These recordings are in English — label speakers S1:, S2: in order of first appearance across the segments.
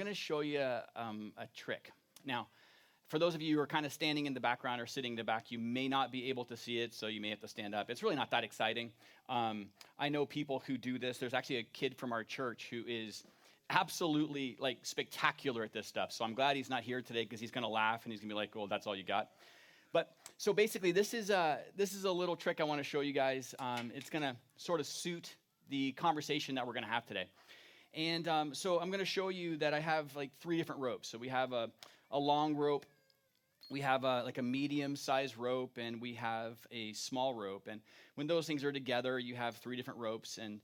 S1: I'm going to show you um, a trick. Now, for those of you who are kind of standing in the background or sitting in the back, you may not be able to see it, so you may have to stand up. It's really not that exciting. Um, I know people who do this. There's actually a kid from our church who is absolutely like spectacular at this stuff. So I'm glad he's not here today because he's going to laugh and he's going to be like, "Well, that's all you got." But so basically, this is a this is a little trick I want to show you guys. Um, it's going to sort of suit the conversation that we're going to have today. And um, so I'm going to show you that I have like three different ropes. So we have a, a long rope, we have a, like a medium sized rope, and we have a small rope. And when those things are together, you have three different ropes and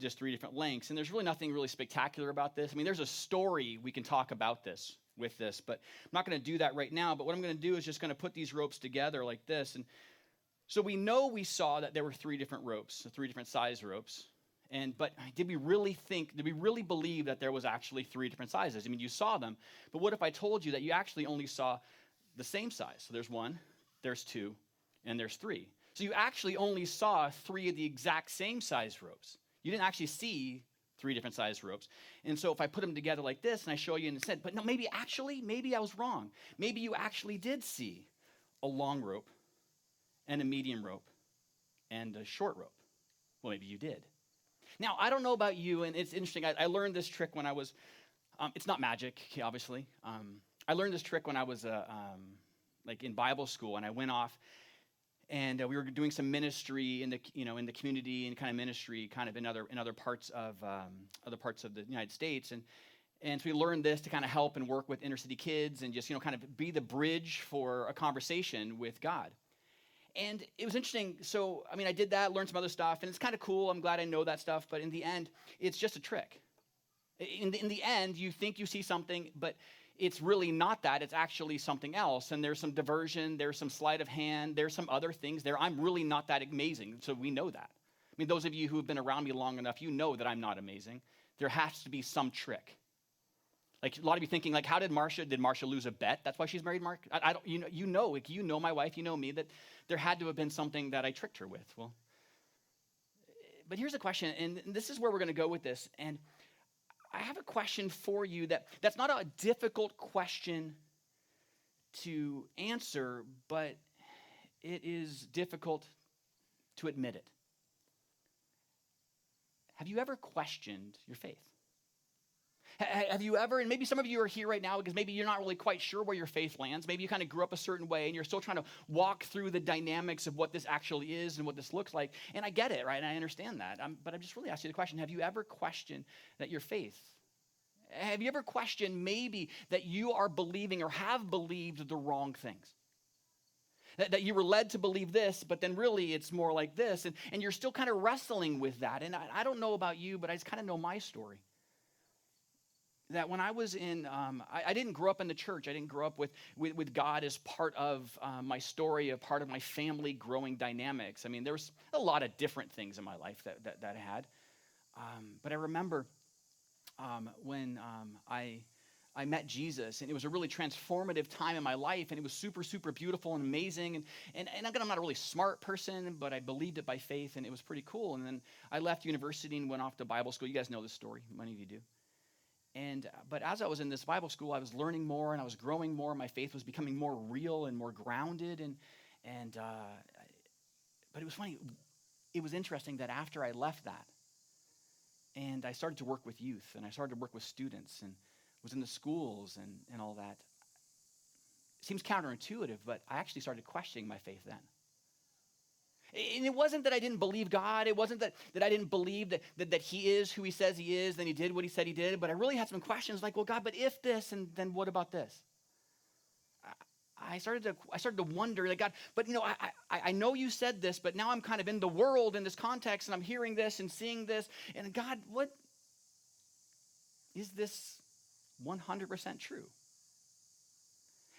S1: just three different lengths. And there's really nothing really spectacular about this. I mean, there's a story we can talk about this with this, but I'm not going to do that right now. But what I'm going to do is just going to put these ropes together like this. And so we know we saw that there were three different ropes, three different size ropes. And but did we really think, did we really believe that there was actually three different sizes? I mean, you saw them, but what if I told you that you actually only saw the same size? So there's one, there's two, and there's three. So you actually only saw three of the exact same size ropes. You didn't actually see three different size ropes. And so if I put them together like this and I show you and said, but no, maybe actually, maybe I was wrong. Maybe you actually did see a long rope and a medium rope and a short rope. Well, maybe you did. Now, I don't know about you, and it's interesting. I, I learned this trick when I was, um, it's not magic, obviously. Um, I learned this trick when I was uh, um, like in Bible school, and I went off and uh, we were doing some ministry in the you know in the community and kind of ministry kind of in other in other parts of um, other parts of the United States and and so we learned this to kind of help and work with inner city kids and just you know kind of be the bridge for a conversation with God and it was interesting. So, I mean, I did that, learned some other stuff, and it's kind of cool. I'm glad I know that stuff. But in the end, it's just a trick. In the, in the end, you think you see something, but it's really not that. It's actually something else. And there's some diversion, there's some sleight of hand, there's some other things there. I'm really not that amazing. So we know that. I mean, those of you who have been around me long enough, you know that I'm not amazing. There has to be some trick. Like a lot of you thinking, like, how did Marcia? Did Marcia lose a bet? That's why she's married Mark. I, I don't. You know, you know, like you know my wife, you know me. That there had to have been something that I tricked her with. Well, but here's a question, and this is where we're going to go with this. And I have a question for you that that's not a difficult question to answer, but it is difficult to admit it. Have you ever questioned your faith? Have you ever, and maybe some of you are here right now because maybe you're not really quite sure where your faith lands. Maybe you kind of grew up a certain way and you're still trying to walk through the dynamics of what this actually is and what this looks like. And I get it, right? And I understand that. I'm, but I'm just really asking you the question Have you ever questioned that your faith? Have you ever questioned maybe that you are believing or have believed the wrong things? That, that you were led to believe this, but then really it's more like this. And, and you're still kind of wrestling with that. And I, I don't know about you, but I just kind of know my story that when I was in, um, I, I, didn't grow up in the church. I didn't grow up with, with, with God as part of uh, my story, a part of my family growing dynamics. I mean, there was a lot of different things in my life that, that, that I had. Um, but I remember um, when um, I, I met Jesus, and it was a really transformative time in my life, and it was super, super beautiful and amazing. And, and, and I'm not a really smart person, but I believed it by faith, and it was pretty cool. And then I left university and went off to Bible school. You guys know this story, many of you do. And but as I was in this Bible school, I was learning more and I was growing more. My faith was becoming more real and more grounded. And and uh, but it was funny. It was interesting that after I left that, and I started to work with youth, and I started to work with students, and was in the schools and and all that. It seems counterintuitive, but I actually started questioning my faith then. And it wasn't that I didn't believe God. It wasn't that, that I didn't believe that, that, that He is who He says He is, then He did what He said He did. But I really had some questions like, well, God, but if this, and then what about this? I started to I started to wonder like God, but you know, I, I, I know you said this, but now I'm kind of in the world in this context and I'm hearing this and seeing this. And God, what is this 100% true?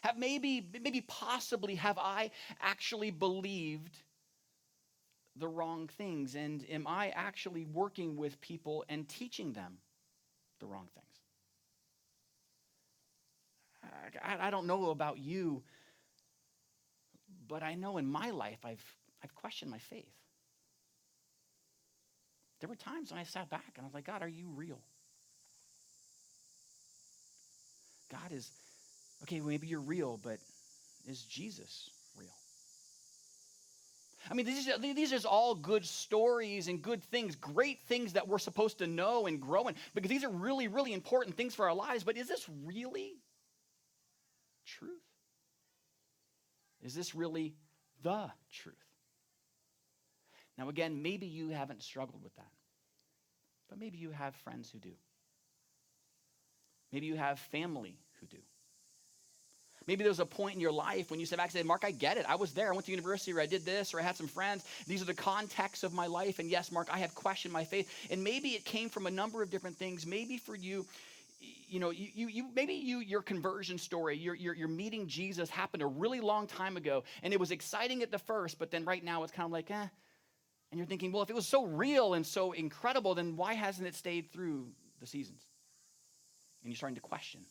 S1: Have maybe, maybe possibly have I actually believed the wrong things? And am I actually working with people and teaching them the wrong things? I, I don't know about you, but I know in my life I've, I've questioned my faith. There were times when I sat back and I was like, God, are you real? God is okay, maybe you're real, but is Jesus? I mean, these are, these are all good stories and good things, great things that we're supposed to know and grow in, because these are really, really important things for our lives. But is this really truth? Is this really the truth? Now, again, maybe you haven't struggled with that, but maybe you have friends who do. Maybe you have family who do. Maybe there's a point in your life when you said back and said, Mark, I get it. I was there. I went to university or I did this or I had some friends. These are the contexts of my life. And yes, Mark, I have questioned my faith. And maybe it came from a number of different things. Maybe for you, you know, you, you, you maybe you your conversion story, your, your, your meeting Jesus happened a really long time ago, and it was exciting at the first, but then right now it's kind of like, eh. And you're thinking, well, if it was so real and so incredible, then why hasn't it stayed through the seasons? And you're starting to question.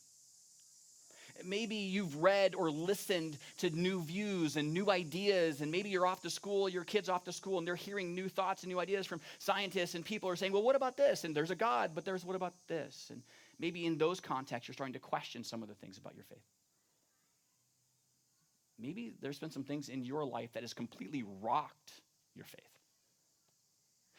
S1: Maybe you've read or listened to new views and new ideas, and maybe you're off to school, your kid's off to school, and they're hearing new thoughts and new ideas from scientists, and people are saying, well, what about this? And there's a God, but there's what about this? And maybe in those contexts, you're starting to question some of the things about your faith. Maybe there's been some things in your life that has completely rocked your faith.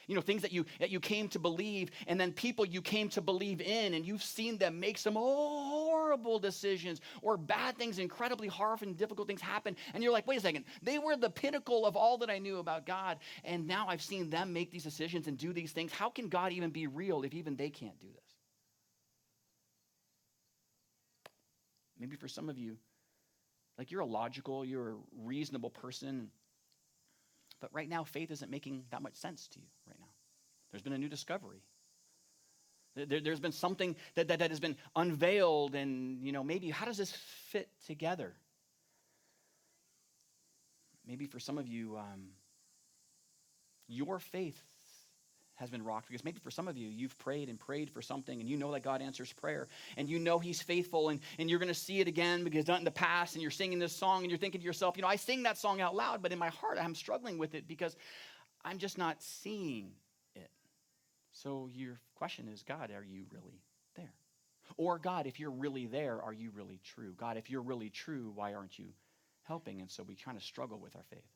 S1: You know, things that you that you came to believe, and then people you came to believe in, and you've seen them make some horrible decisions or bad things, incredibly hard and difficult things happen, and you're like, wait a second, they were the pinnacle of all that I knew about God, and now I've seen them make these decisions and do these things. How can God even be real if even they can't do this? Maybe for some of you, like you're a logical, you're a reasonable person but right now, faith isn't making that much sense to you right now. There's been a new discovery. There, has been something that, that, that has been unveiled, and you know, maybe how does this fit together? Maybe for some of you, um, your faith has been rocked because maybe for some of you, you've prayed and prayed for something and you know that God answers prayer and you know He's faithful and, and you're going to see it again because done in the past and you're singing this song and you're thinking to yourself, you know, I sing that song out loud, but in my heart, I'm struggling with it because I'm just not seeing it. So your question is, God, are you really there? Or, God, if you're really there, are you really true? God, if you're really true, why aren't you helping? And so we kind of struggle with our faith.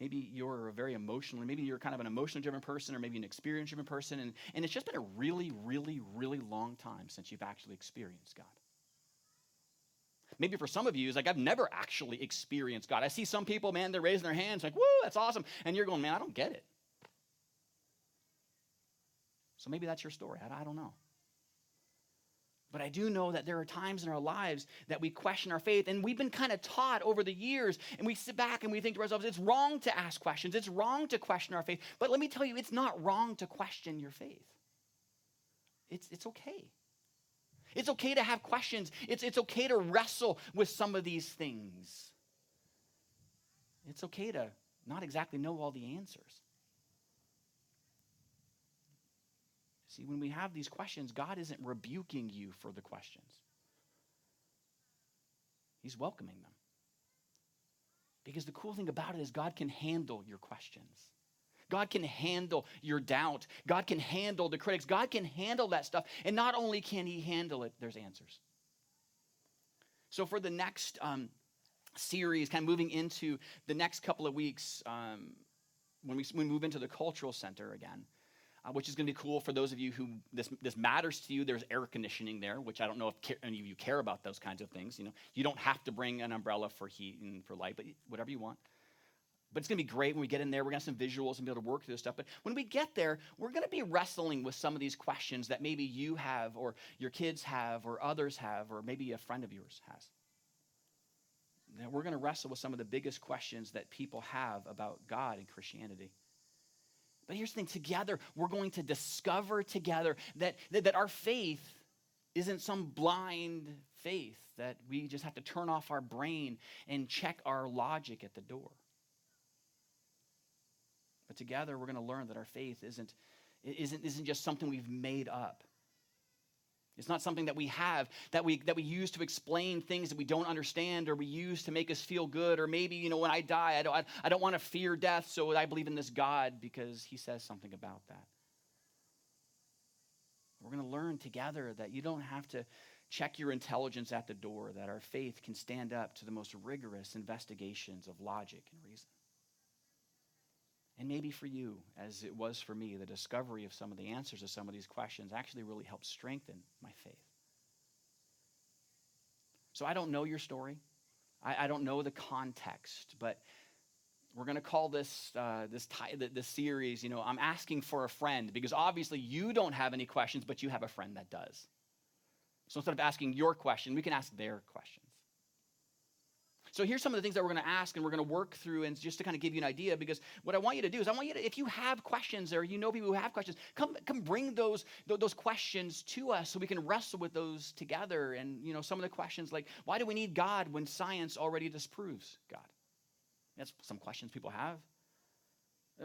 S1: Maybe you're a very emotional, maybe you're kind of an emotionally driven person, or maybe an experience driven person, and, and it's just been a really, really, really long time since you've actually experienced God. Maybe for some of you, it's like I've never actually experienced God. I see some people, man, they're raising their hands, like, woo, that's awesome. And you're going, man, I don't get it. So maybe that's your story. I, I don't know. But I do know that there are times in our lives that we question our faith, and we've been kind of taught over the years, and we sit back and we think to ourselves, it's wrong to ask questions, it's wrong to question our faith. But let me tell you, it's not wrong to question your faith. It's, it's okay. It's okay to have questions, it's, it's okay to wrestle with some of these things. It's okay to not exactly know all the answers. See, when we have these questions, God isn't rebuking you for the questions, He's welcoming them. Because the cool thing about it is, God can handle your questions. God can handle your doubt. God can handle the critics. God can handle that stuff. And not only can He handle it, there's answers. So, for the next um, series, kind of moving into the next couple of weeks, um, when, we, when we move into the cultural center again, uh, which is going to be cool for those of you who this, this matters to you. There's air conditioning there, which I don't know if any of you care about those kinds of things. You know, you don't have to bring an umbrella for heat and for light, but whatever you want. But it's going to be great when we get in there. We're going to have some visuals and be able to work through this stuff. But when we get there, we're going to be wrestling with some of these questions that maybe you have, or your kids have, or others have, or maybe a friend of yours has. We're going to wrestle with some of the biggest questions that people have about God and Christianity. But here's the thing together, we're going to discover together that, that, that, our faith isn't some blind faith that we just have to turn off our brain and check our logic at the door. But together, we're going to learn that our faith isn't, isn't, isn't just something we've made up. It's not something that we have that we that we use to explain things that we don't understand or we use to make us feel good or maybe you know when I die I don't I, I don't want to fear death so I believe in this God because he says something about that. We're going to learn together that you don't have to check your intelligence at the door, that our faith can stand up to the most rigorous investigations of logic and reason. And maybe for you, as it was for me, the discovery of some of the answers to some of these questions actually really helped strengthen my faith. So I don't know your story. I, I don't know the context, but we're going to call this uh, this, this series, you know, I'm asking for a friend because obviously you don't have any questions, but you have a friend that does. So instead of asking your question, we can ask their questions. So here's some of the things that we're going to ask and we're going to work through and just to kind of give you an idea because what I want you to do is I want you to if you have questions or you know people who have questions, come come bring those those questions to us so we can wrestle with those together and you know some of the questions like why do we need God when science already disproves God? That's some questions people have.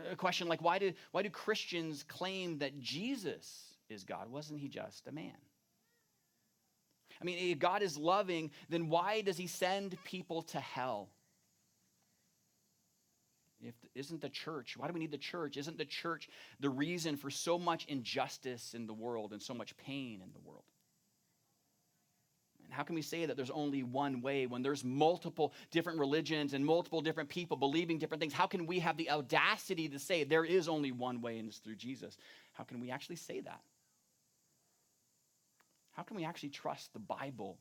S1: A question like why do why do Christians claim that Jesus is God? Wasn't he just a man? I mean, if God is loving, then why does he send people to hell? If isn't the church, why do we need the church? Isn't the church the reason for so much injustice in the world and so much pain in the world? And how can we say that there's only one way when there's multiple different religions and multiple different people believing different things? How can we have the audacity to say there is only one way and it's through Jesus? How can we actually say that? How can we actually trust the Bible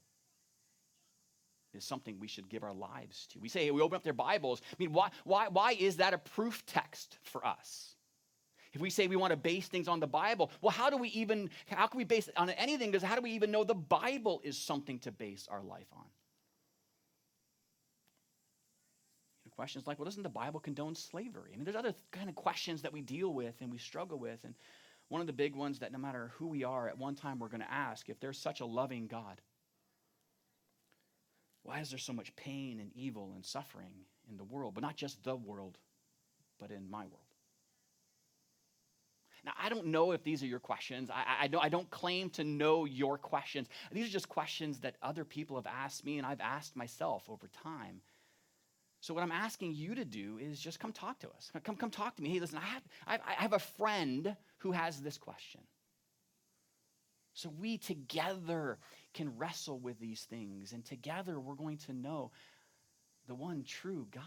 S1: is something we should give our lives to? We say, hey, we open up their Bibles. I mean, why, why, why is that a proof text for us? If we say we want to base things on the Bible, well, how do we even, how can we base it on anything? Because how do we even know the Bible is something to base our life on? questions like, well, doesn't the Bible condone slavery? I mean, there's other kind of questions that we deal with and we struggle with. And one of the big ones that no matter who we are, at one time we're going to ask if there's such a loving God, why is there so much pain and evil and suffering in the world? But not just the world, but in my world. Now, I don't know if these are your questions. I, I, don't, I don't claim to know your questions. These are just questions that other people have asked me and I've asked myself over time. So what I'm asking you to do is just come talk to us. Come, come talk to me. Hey, listen, I have, I have a friend who has this question. So we together can wrestle with these things, and together we're going to know the one true God.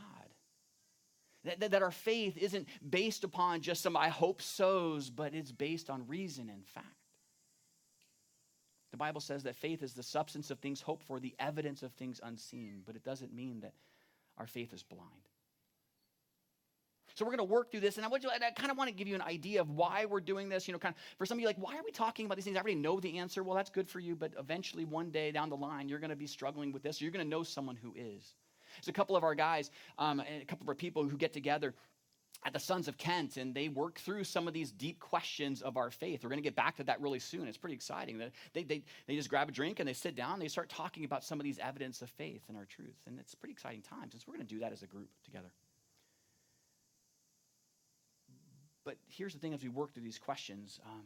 S1: That, that, that our faith isn't based upon just some I hope so's, but it's based on reason and fact. The Bible says that faith is the substance of things hoped for, the evidence of things unseen, but it doesn't mean that our faith is blind. So we're going to work through this, and I, I kind of want to give you an idea of why we're doing this. You know, kind of for some of you, like, why are we talking about these things? I already know the answer. Well, that's good for you, but eventually, one day down the line, you're going to be struggling with this. Or you're going to know someone who is. There's a couple of our guys, um, and a couple of our people who get together at the Sons of Kent, and they work through some of these deep questions of our faith. We're going to get back to that really soon. It's pretty exciting. They, they, they just grab a drink and they sit down and they start talking about some of these evidence of faith and our truth. And it's pretty exciting times. So we're going to do that as a group together. But here's the thing as we work through these questions um,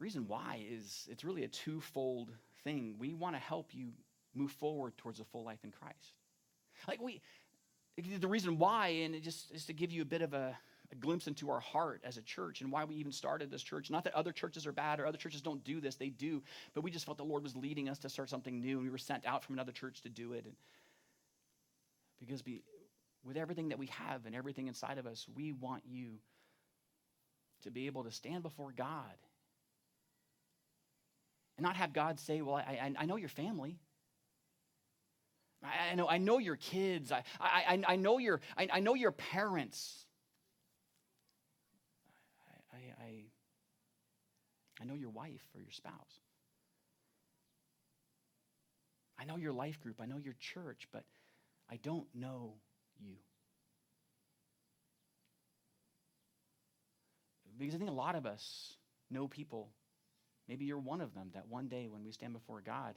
S1: the reason why is it's really a twofold thing. We want to help you move forward towards a full life in Christ. Like we, the reason why, and it just is to give you a bit of a, a, glimpse into our heart as a church and why we even started this church. Not that other churches are bad or other churches don't do this, they do, but we just felt the Lord was leading us to start something new, and we were sent out from another church to do it. And because we, with everything that we have and everything inside of us, we want you to be able to stand before God and not have God say, Well, I, I, know your family. I, I, know, I know your kids. I, I, I, know, your, I, I know your parents. I, I, I know your wife or your spouse. I know your life group. I know your church, but I don't know you. Because I think a lot of us know people, maybe you're one of them, that one day when we stand before God,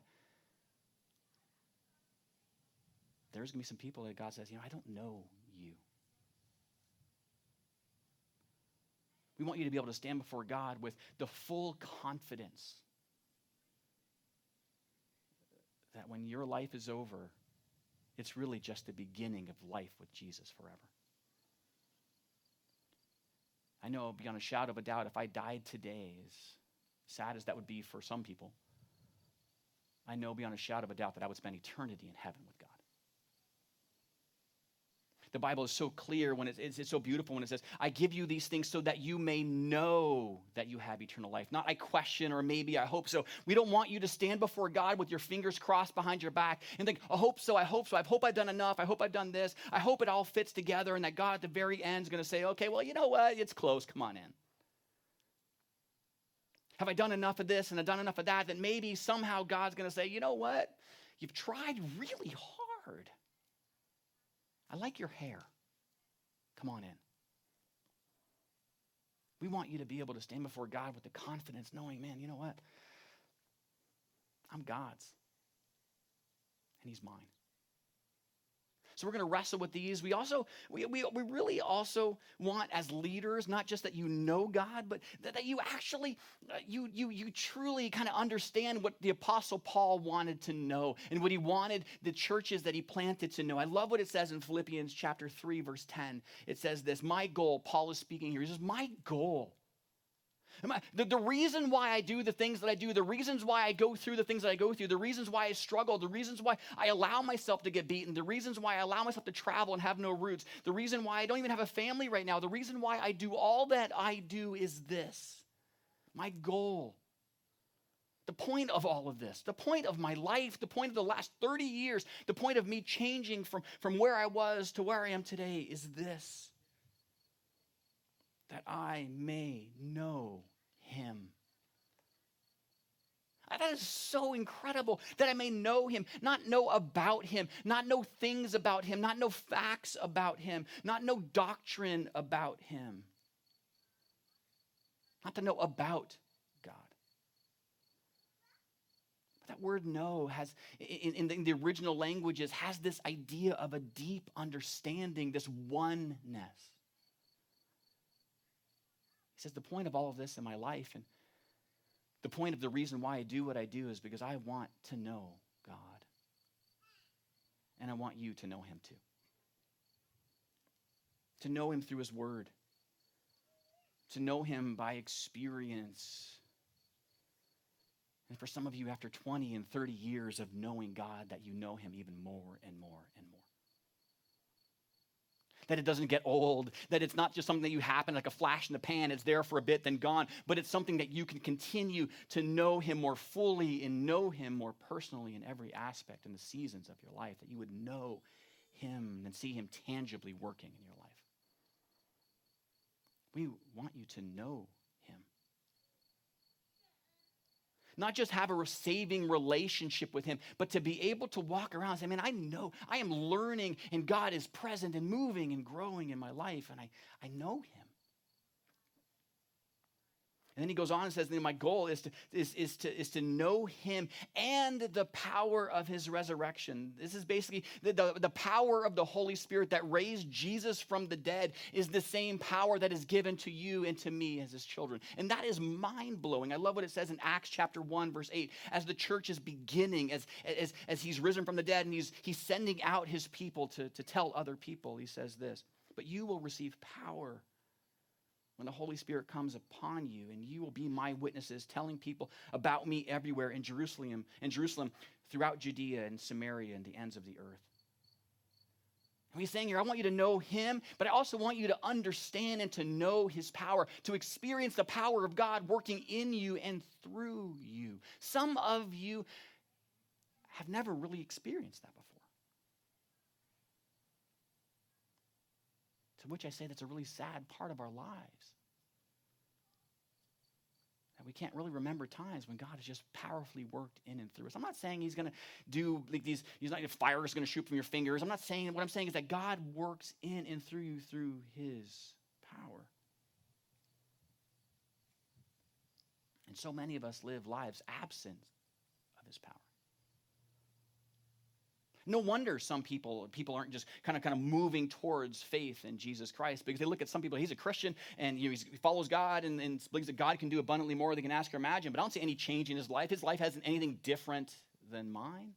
S1: there's going to be some people that God says, you know, I don't know you. We want you to be able to stand before God with the full confidence that when your life is over, it's really just the beginning of life with Jesus forever. I know beyond a shadow of a doubt, if I died today, as sad as that would be for some people, I know beyond a shadow of a doubt that I would spend eternity in heaven with God. The Bible is so clear when it's, it's, it's, so beautiful when it says, I give you these things so that you may know that you have eternal life. Not I question or maybe I hope so. We don't want you to stand before God with your fingers crossed behind your back and think, I hope so, I hope so, I hope I've done enough, I hope I've done this, I hope it all fits together, and that God at the very end is going to say, okay, well, you know what? It's close, come on in. Have I done enough of this and I've done enough of that that maybe somehow God's going to say, you know what? You've tried really hard. I like your hair. Come on in. We want you to be able to stand before God with the confidence, knowing, man, you know what? I'm God's, and He's mine. So we're going to wrestle with these. We also, we, we, we really also want as leaders, not just that you know God, but that, that you actually, uh, you, you, you truly kind of understand what the Apostle Paul wanted to know and what he wanted the churches that he planted to know. I love what it says in Philippians chapter 3, verse 10. It says this, my goal, Paul is speaking here, he says, my goal the, the reason why I do the things that I do, the reasons why I go through the things that I go through, the reasons why I struggle, the reasons why I allow myself to get beaten, the reasons why I allow myself to travel and have no roots, the reason why I don't even have a family right now, the reason why I do all that I do is this my goal. The point of all of this, the point of my life, the point of the last 30 years, the point of me changing from, from where I was to where I am today is this that I may know him. That is so incredible that I may know him, not know about him, not know things about him, not know facts about him, not know doctrine about him, not to know about God. But That word know has, in, in, the, in the original languages, has this idea of a deep understanding, this oneness says, The point of all of this in my life and the point of the reason why I do what I do is because I want to know God. And I want you to know Him too. To know Him through His Word, to know Him by experience. And for some of you, after 20 and 30 years of knowing God, that you know Him even more and more and more that it doesn't get old, that it's not just something that you happen like a flash in the pan, it's there for a bit, then gone, but it's something that you can continue to know Him more fully and know Him more personally in every aspect in the seasons of your life, that you would know Him and see Him tangibly working in your life. We want you to know Not just have a saving relationship with Him, but to be able to walk around and say, Man, I know, I am learning, and God is present and moving and growing in my life, and I, I know Him. And then he goes on and says, My goal is to, is, is, to, is to know him and the power of his resurrection. This is basically the, the, the power of the Holy Spirit that raised Jesus from the dead is the same power that is given to you and to me as his children. And that is mind blowing. I love what it says in Acts chapter 1, verse 8. As the church is beginning, as, as, as he's risen from the dead and he's, he's sending out his people to, to tell other people, he says this But you will receive power when the Holy Spirit comes upon you, and you will be my witnesses, telling people about me everywhere in Jerusalem, in Jerusalem, throughout Judea and Samaria and the ends of the earth. And he's saying here, I want you to know him, but I also want you to understand and to know his power, to experience the power of God working in you and through you. Some of you have never really experienced that before. To which I say that's a really sad part of our lives. That we can't really remember times when God has just powerfully worked in and through us. I'm not saying He's going to do like these, He's not, fire is going to shoot from your fingers. I'm not saying, what I'm saying is that God works in and through you through His power. And so many of us live lives absent of His power. No wonder some people people aren't just kind of kind of moving towards faith in Jesus Christ because they look at some people. He's a Christian and you know, he follows God and, and believes that God can do abundantly more than can ask or imagine. But I don't see any change in his life. His life hasn't anything different than mine.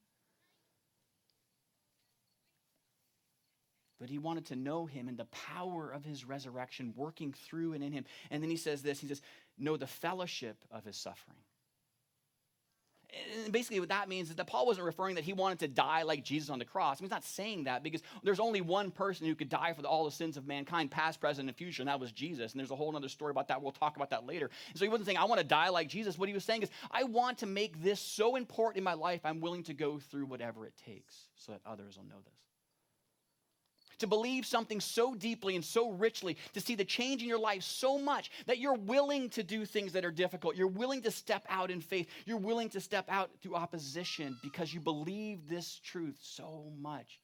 S1: But he wanted to know him and the power of his resurrection working through and in him. And then he says this he says, Know the fellowship of his suffering And basically, what that means is that Paul wasn't referring that he wanted to die like Jesus on the cross. I mean, he's not saying that because there's only one person who could die for all the sins of mankind, past, present, and future, and that was Jesus. And there's a whole other story about that. We'll talk about that later. And so he wasn't saying, I want to die like Jesus. What he was saying is, I want to make this so important in my life, I'm willing to go through whatever it takes so that others will know this to believe something so deeply and so richly, to see the change in your life so much that you're willing to do things that are difficult. You're willing to step out in faith. You're willing to step out through opposition because you believe this truth so much.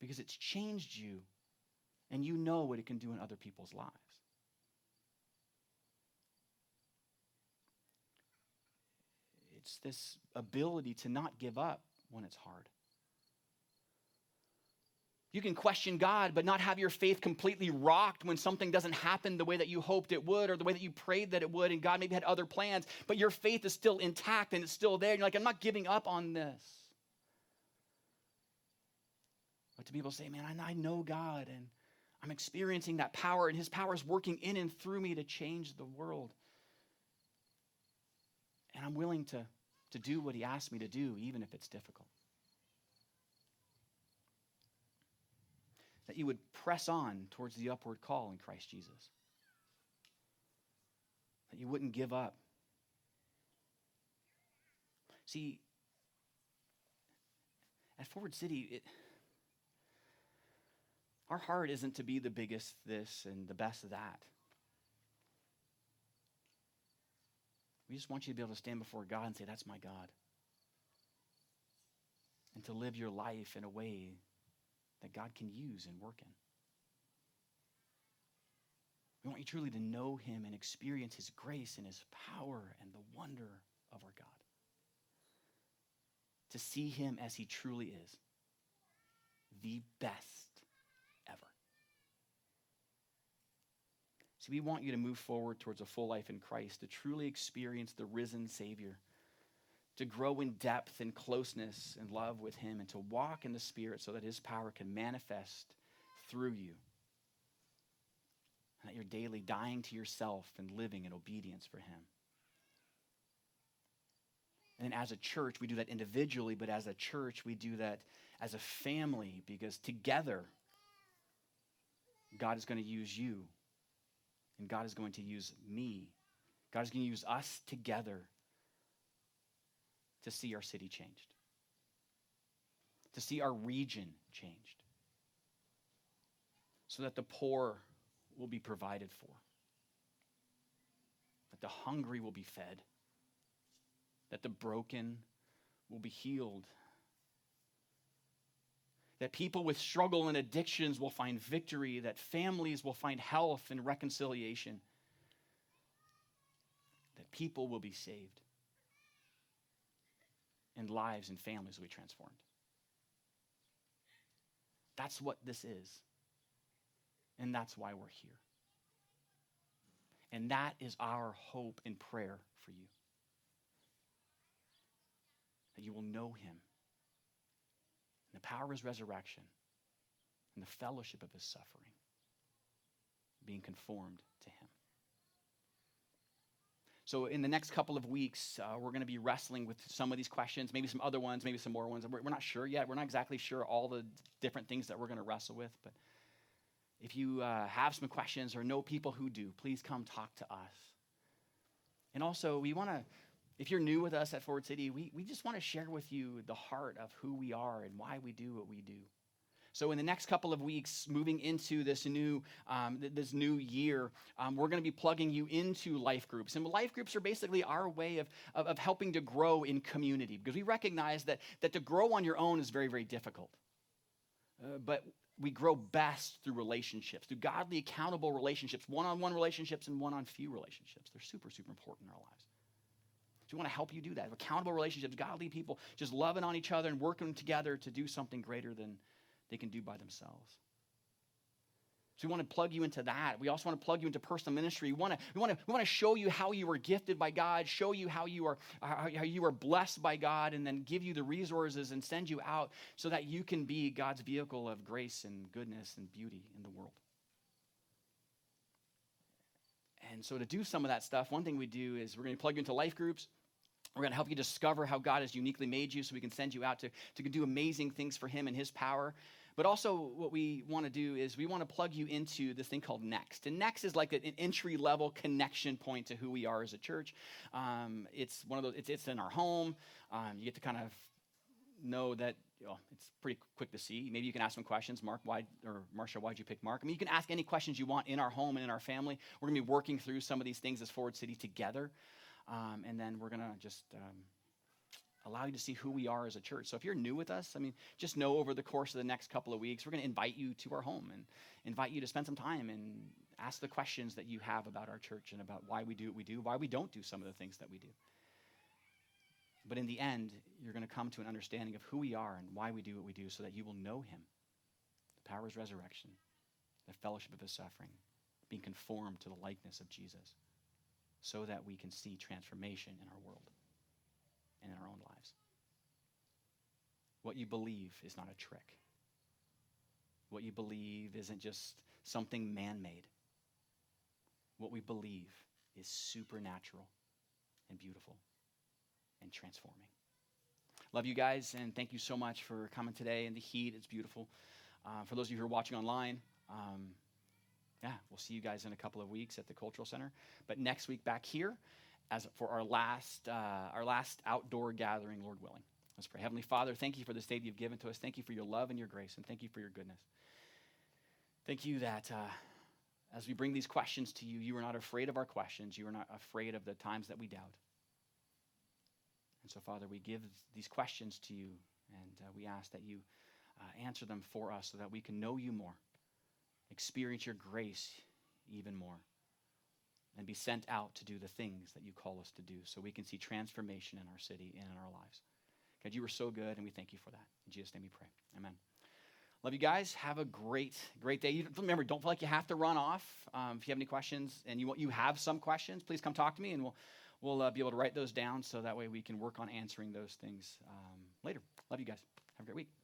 S1: Because it's changed you and you know what it can do in other people's lives. It's this ability to not give up when it's hard. You can question God, but not have your faith completely rocked when something doesn't happen the way that you hoped it would or the way that you prayed that it would, and God maybe had other plans, but your faith is still intact and it's still there. And you're like, I'm not giving up on this. But to people say, man, I know God and I'm experiencing that power, and His power is working in and through me to change the world. And I'm willing to, to do what He asked me to do, even if it's difficult. That you would press on towards the upward call in Christ Jesus. That you wouldn't give up. See, at Forward City, it, our heart isn't to be the biggest this and the best that. We just want you to be able to stand before God and say, That's my God. And to live your life in a way that God can use and work in. We want you truly to know Him and experience His grace and His power and the wonder of our God. To see Him as He truly is the best ever. See, we want you to move forward towards a full life in Christ, to truly experience the risen Savior to grow in depth and closeness and love with Him, and to walk in the Spirit so that His power can manifest through you. And that you're daily dying to yourself and living in obedience for Him. And then as a church, we do that individually, but as a church, we do that as a family because together, God is going to use you, and God is going to use me. God is going to use us together to see our city changed, to see our region changed, so that the poor will be provided for, that the hungry will be fed, that the broken will be healed. That people with struggle and addictions will find victory, that families will find health and reconciliation, that people will be saved and lives and families will be transformed. That's what this is. And that's why we're here. And that is our hope and prayer for you. That you will know him, the power of his resurrection, and the fellowship of his suffering, being conformed to him. So, in the next couple of weeks, uh, we're going to be wrestling with some of these questions, maybe some other ones, maybe some more ones. We're, we're not sure yet. We're not exactly sure all the different things that we're going to wrestle with. But if you uh, have some questions or know people who do, please come talk to us. And also, we want to, if you're new with us at Forward City, we, we just want to share with you the heart of who we are and why we do what we do. So in the next couple of weeks, moving into this new um, this new year, um, we're going to be plugging you into life groups. And life groups are basically our way of, of, of helping to grow in community because we recognize that, that to grow on your own is very, very difficult. Uh, but we grow best through relationships, through godly, accountable relationships, one on one relationships and one on few relationships. They're super, super important in our lives. So we want to help you do that. Accountable relationships, godly people, just loving on each other and working together to do something greater than, they can do by themselves. So we want to plug you into that. We also want to plug you into personal ministry. We want to, we want to, we want to show you how you are gifted by God, show you how you are how you are blessed by God, and then give you the resources and send you out so that you can be God's vehicle of grace and goodness and beauty in the world. And so to do some of that stuff, one thing we do is we're going to plug you into life groups. We're going to help you discover how God has uniquely made you so we can send you out to, to do amazing things for Him and His power. But also, what we want to do is we want to plug you into this thing called Next. And Next is like an entry level connection point to who we are as a church. Um, it's one of those, it's, it's in our home. Um, you get to kind of know that you know, it's pretty quick to see. Maybe you can ask some questions. Mark, why, or Marcia, why'd you pick Mark? I mean, you can ask any questions you want in our home and in our family. We're going to be working through some of these things as Forward City together. Um, and then we're going to just um, allow you to see who we are as a church. So if you're new with us, I mean, just know over the course of the next couple of weeks, we're going to invite you to our home and invite you to spend some time and ask the questions that you have about our church and about why we do what we do, why we don't do some of the things that we do. But in the end, you're going to come to an understanding of who we are and why we do what we do so that you will know him. The power of his resurrection, the fellowship of his suffering, being conformed to the likeness of Jesus so that we can see transformation in our world and in our own lives. What you believe is not a trick. What you believe isn't just something man made. What we believe is supernatural and beautiful and transforming. Love you guys, and thank you so much for coming today in the heat. It's beautiful. Uh, for those of you who are watching online, um, yeah, we'll see you guys in a couple of weeks at the Cultural Center. But next week back here as for our last, uh, our last outdoor gathering, Lord willing. Let's pray. Heavenly Father, thank you for this day you've given to us. Thank you for your love and your grace, and thank you for your goodness. Thank you that uh, as we bring these questions to you, you are not afraid of our questions. You are not afraid of the times that we doubt. And so, Father, we give these questions to you, and uh, we ask that you uh, answer them for us so that we can know you more experience your grace even more, and be sent out to do the things that you call us to do so we can see transformation in our city and in our lives. God, you are so good, and we thank you for that. In Jesus' name we pray. Amen. Love you guys. Have a great, great day. Remember, don't feel like you have to run off. Um, if you have any questions and you, you have some questions, please come talk to me, and we'll, we'll uh, be able to write those down so that way we can work on answering those things um, later. Love you guys. Have a great week.